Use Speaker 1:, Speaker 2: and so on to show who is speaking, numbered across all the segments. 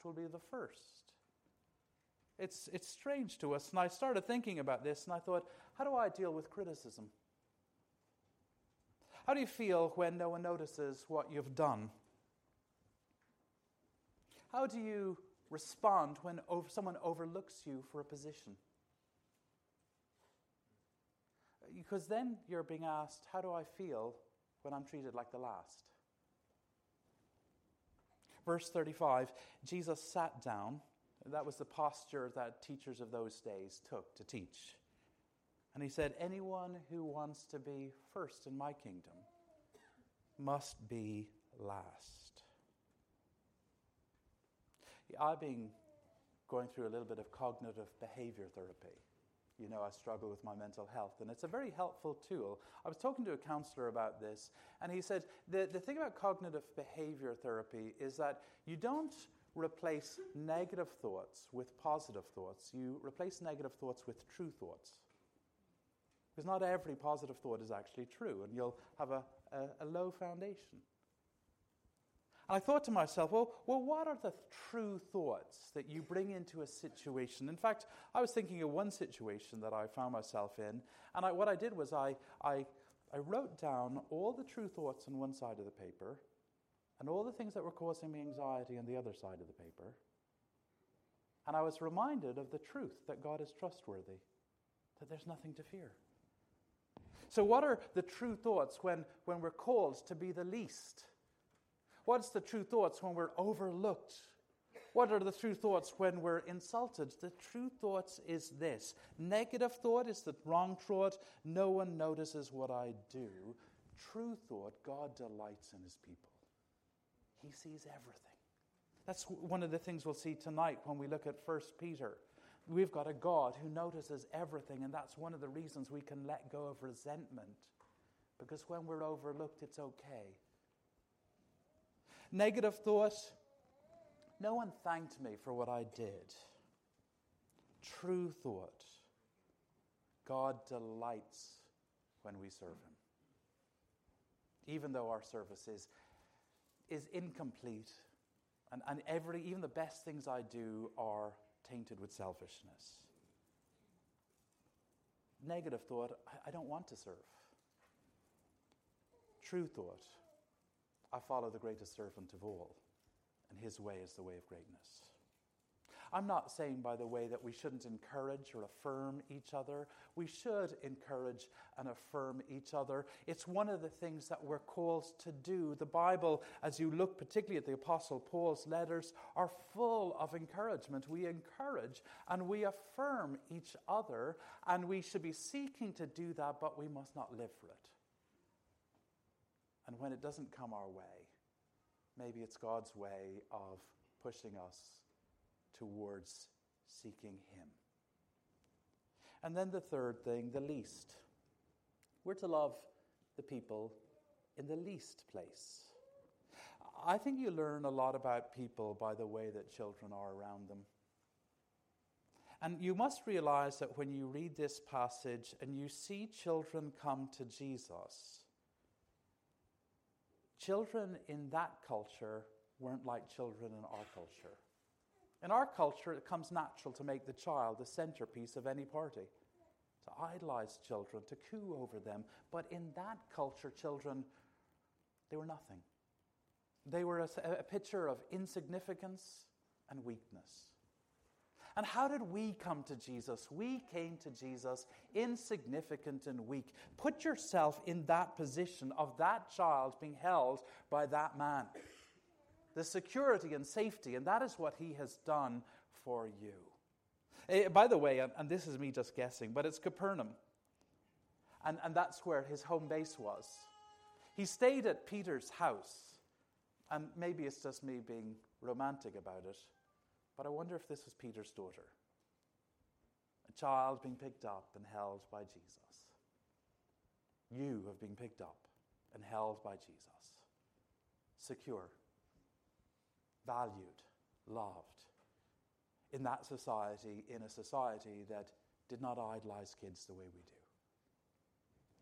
Speaker 1: last will be the first. It's, it's strange to us. And I started thinking about this and I thought, how do I deal with criticism? How do you feel when no one notices what you've done? How do you respond when over, someone overlooks you for a position? Because then you're being asked, How do I feel when I'm treated like the last? Verse 35 Jesus sat down. That was the posture that teachers of those days took to teach. And he said, Anyone who wants to be first in my kingdom must be last. I've been going through a little bit of cognitive behavior therapy. You know, I struggle with my mental health, and it's a very helpful tool. I was talking to a counselor about this, and he said the, the thing about cognitive behavior therapy is that you don't replace negative thoughts with positive thoughts, you replace negative thoughts with true thoughts. Because not every positive thought is actually true, and you'll have a, a, a low foundation. I thought to myself, well, well, what are the true thoughts that you bring into a situation? In fact, I was thinking of one situation that I found myself in, and I, what I did was I, I, I wrote down all the true thoughts on one side of the paper and all the things that were causing me anxiety on the other side of the paper. And I was reminded of the truth that God is trustworthy, that there's nothing to fear. So, what are the true thoughts when, when we're called to be the least? What's the true thoughts when we're overlooked? What are the true thoughts when we're insulted? The true thoughts is this negative thought is the wrong thought. No one notices what I do. True thought, God delights in his people, he sees everything. That's one of the things we'll see tonight when we look at 1 Peter. We've got a God who notices everything, and that's one of the reasons we can let go of resentment. Because when we're overlooked, it's okay. Negative thought no one thanked me for what I did. True thought God delights when we serve Him. Even though our service is, is incomplete, and, and every, even the best things I do are tainted with selfishness. Negative thought I, I don't want to serve. True thought I follow the greatest servant of all, and his way is the way of greatness. I'm not saying, by the way, that we shouldn't encourage or affirm each other. We should encourage and affirm each other. It's one of the things that we're called to do. The Bible, as you look particularly at the Apostle Paul's letters, are full of encouragement. We encourage and we affirm each other, and we should be seeking to do that, but we must not live for it. And when it doesn't come our way, maybe it's God's way of pushing us towards seeking Him. And then the third thing, the least. We're to love the people in the least place. I think you learn a lot about people by the way that children are around them. And you must realize that when you read this passage and you see children come to Jesus, Children in that culture weren't like children in our culture. In our culture, it comes natural to make the child the centerpiece of any party, to idolize children, to coo over them. But in that culture, children, they were nothing. They were a, a picture of insignificance and weakness. And how did we come to Jesus? We came to Jesus insignificant and weak. Put yourself in that position of that child being held by that man. The security and safety, and that is what he has done for you. Eh, by the way, and, this is me just guessing, but it's Capernaum. And, and that's where his home base was. He stayed at Peter's house. And maybe it's just me being romantic about it. But I wonder if this was Peter's daughter, a child being picked up and held by Jesus. You have been picked up and held by Jesus, secure, valued, loved. In that society, in a society that did not idolize kids the way we do.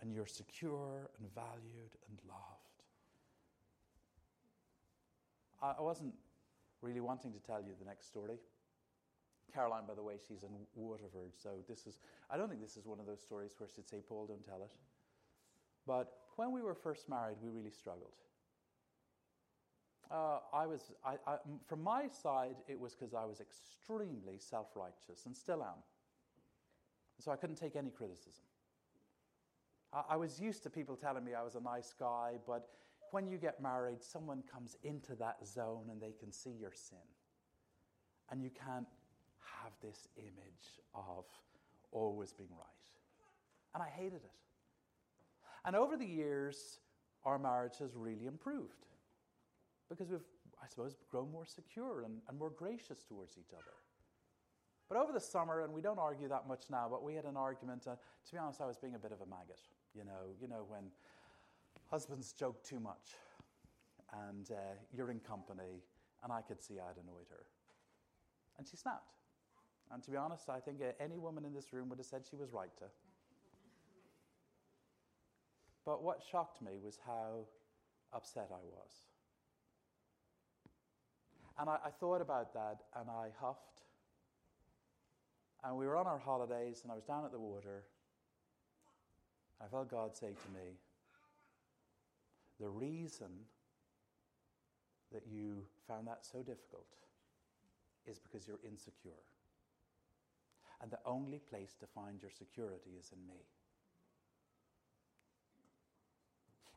Speaker 1: And you're secure and valued and loved. I wasn't really wanting to tell you the next story. Caroline, by the way, she's in Waterford, so this is, I don't think this is one of those stories where she'd say, Paul, don't tell it. But when we were first married, we really struggled. Uh, I was, I, I, from my side, it was because I was extremely self righteous and still am. So I couldn't take any criticism. I, I was used to people telling me I was a nice guy, but when you get married, someone comes into that zone and they can see your sin. And you can't have this image of always being right. And I hated it. And over the years, our marriage has really improved because we've, I suppose, grown more secure and, and more gracious towards each other. But over the summer, and we don't argue that much now, but we had an argument. Uh, to be honest, I was being a bit of a maggot. You know, you know when husbands joke too much, and uh, you're in company, and I could see I'd annoyed her, and she snapped. And to be honest, I think uh, any woman in this room would have said she was right to. But what shocked me was how upset I was. And I, I, thought about that and I huffed. And we were on our holidays and I was down at the water. I felt God say to me, The reason that you found that so difficult is because you're insecure. And the only place to find your security is in me.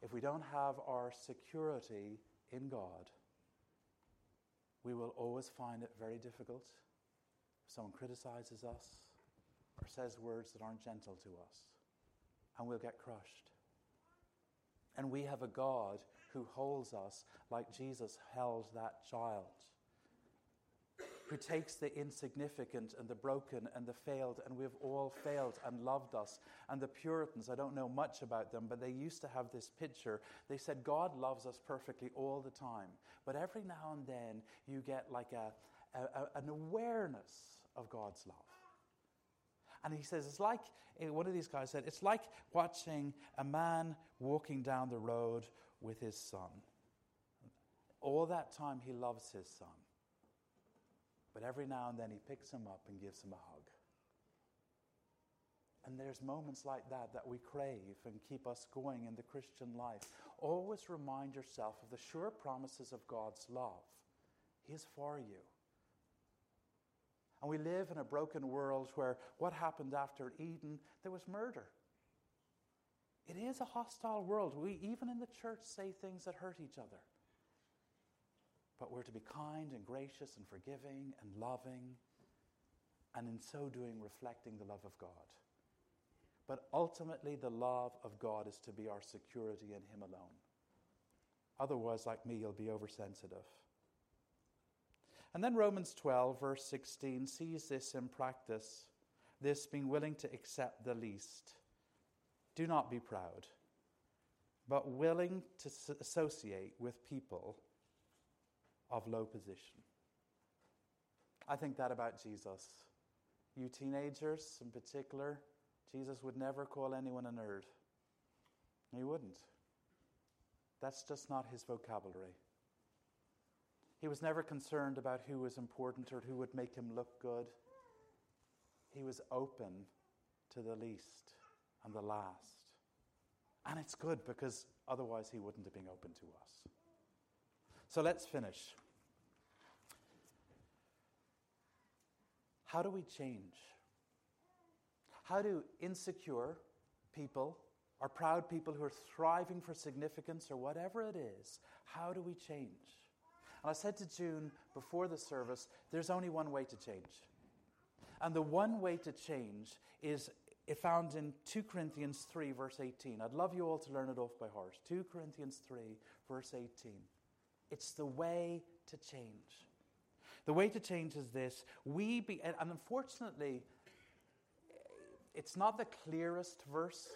Speaker 1: If we don't have our security in God, we will always find it very difficult if someone criticizes us or says words that aren't gentle to us, and we'll get crushed. And we have a God who holds us like Jesus held that child who takes the insignificant and the broken and the failed, and we've all failed and loved us. And the Puritans, I don't know much about them, but they used to have this picture. They said, God loves us perfectly all the time. But every now and then, you get like a, a, an awareness of God's love. And he says, it's like, eh, one of these guys said, it's like watching a man walking down the road with his son. All that time, he loves his son. But every now and then he picks him up and gives him a hug. And there's moments like that that we crave and keep us going in the Christian life. Always remind yourself of the sure promises of God's love. He is for you. And we live in a broken world where what happened after Eden, there was murder. It is a hostile world. We, even in the church, say things that hurt each other but we're to be kind and gracious and forgiving and loving, and in so doing, reflecting the love of God. But ultimately, the love of God is to be our security in Him alone. Otherwise, like me, you'll be oversensitive. And then Romans 12, verse 16, sees this in practice this being willing to accept the least. Do not be proud, but willing to associate with people of low position. I think that about Jesus. You teenagers in particular, Jesus would never call anyone a nerd. He wouldn't. That's just not his vocabulary. He was never concerned about who was important or who would make him look good. He was open to the least and the last. And it's good because otherwise he wouldn't have been open to us. So let's finish. How do we change? How do insecure people or proud people who are thriving for significance or whatever it is, how do we change? And I said to June before the service, there's only one way to change. And the one way to change is found in 2 Corinthians 3, verse 18. I'd love you all to learn it off by heart. 2 Corinthians 3, verse 18. It's the way to change. The way to change is this. We be, and unfortunately, it's not the clearest verse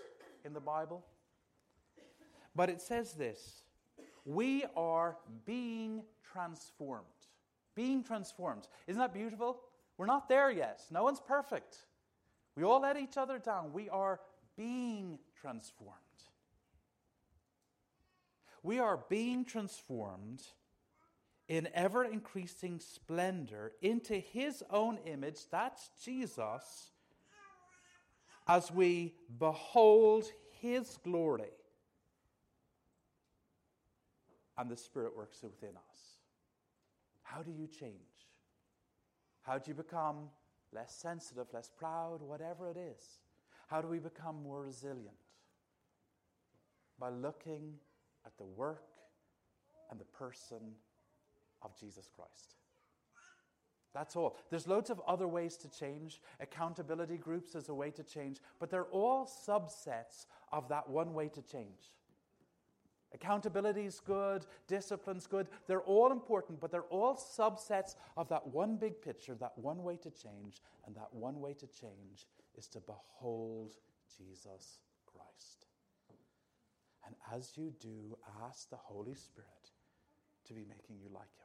Speaker 1: in the Bible, but it says this We are being transformed. Being transformed. Isn't that beautiful? We're not there yet. No one's perfect. We all let each other down. We are being transformed. We are being transformed in ever increasing splendor into his own image, that's Jesus, as we behold his glory. And the Spirit works within us. How do you change? How do you become less sensitive, less proud, whatever it is? How do we become more resilient? By looking at the work and the person of Jesus Christ. That's all. There's loads of other ways to change. Accountability groups is a way to change, but they're all subsets of that one way to change. Accountability is good, discipline's good. They're all important, but they're all subsets of that one big picture, that one way to change. And that one way to change is to behold Jesus Christ. And as you do, ask the Holy Spirit to be making you like him.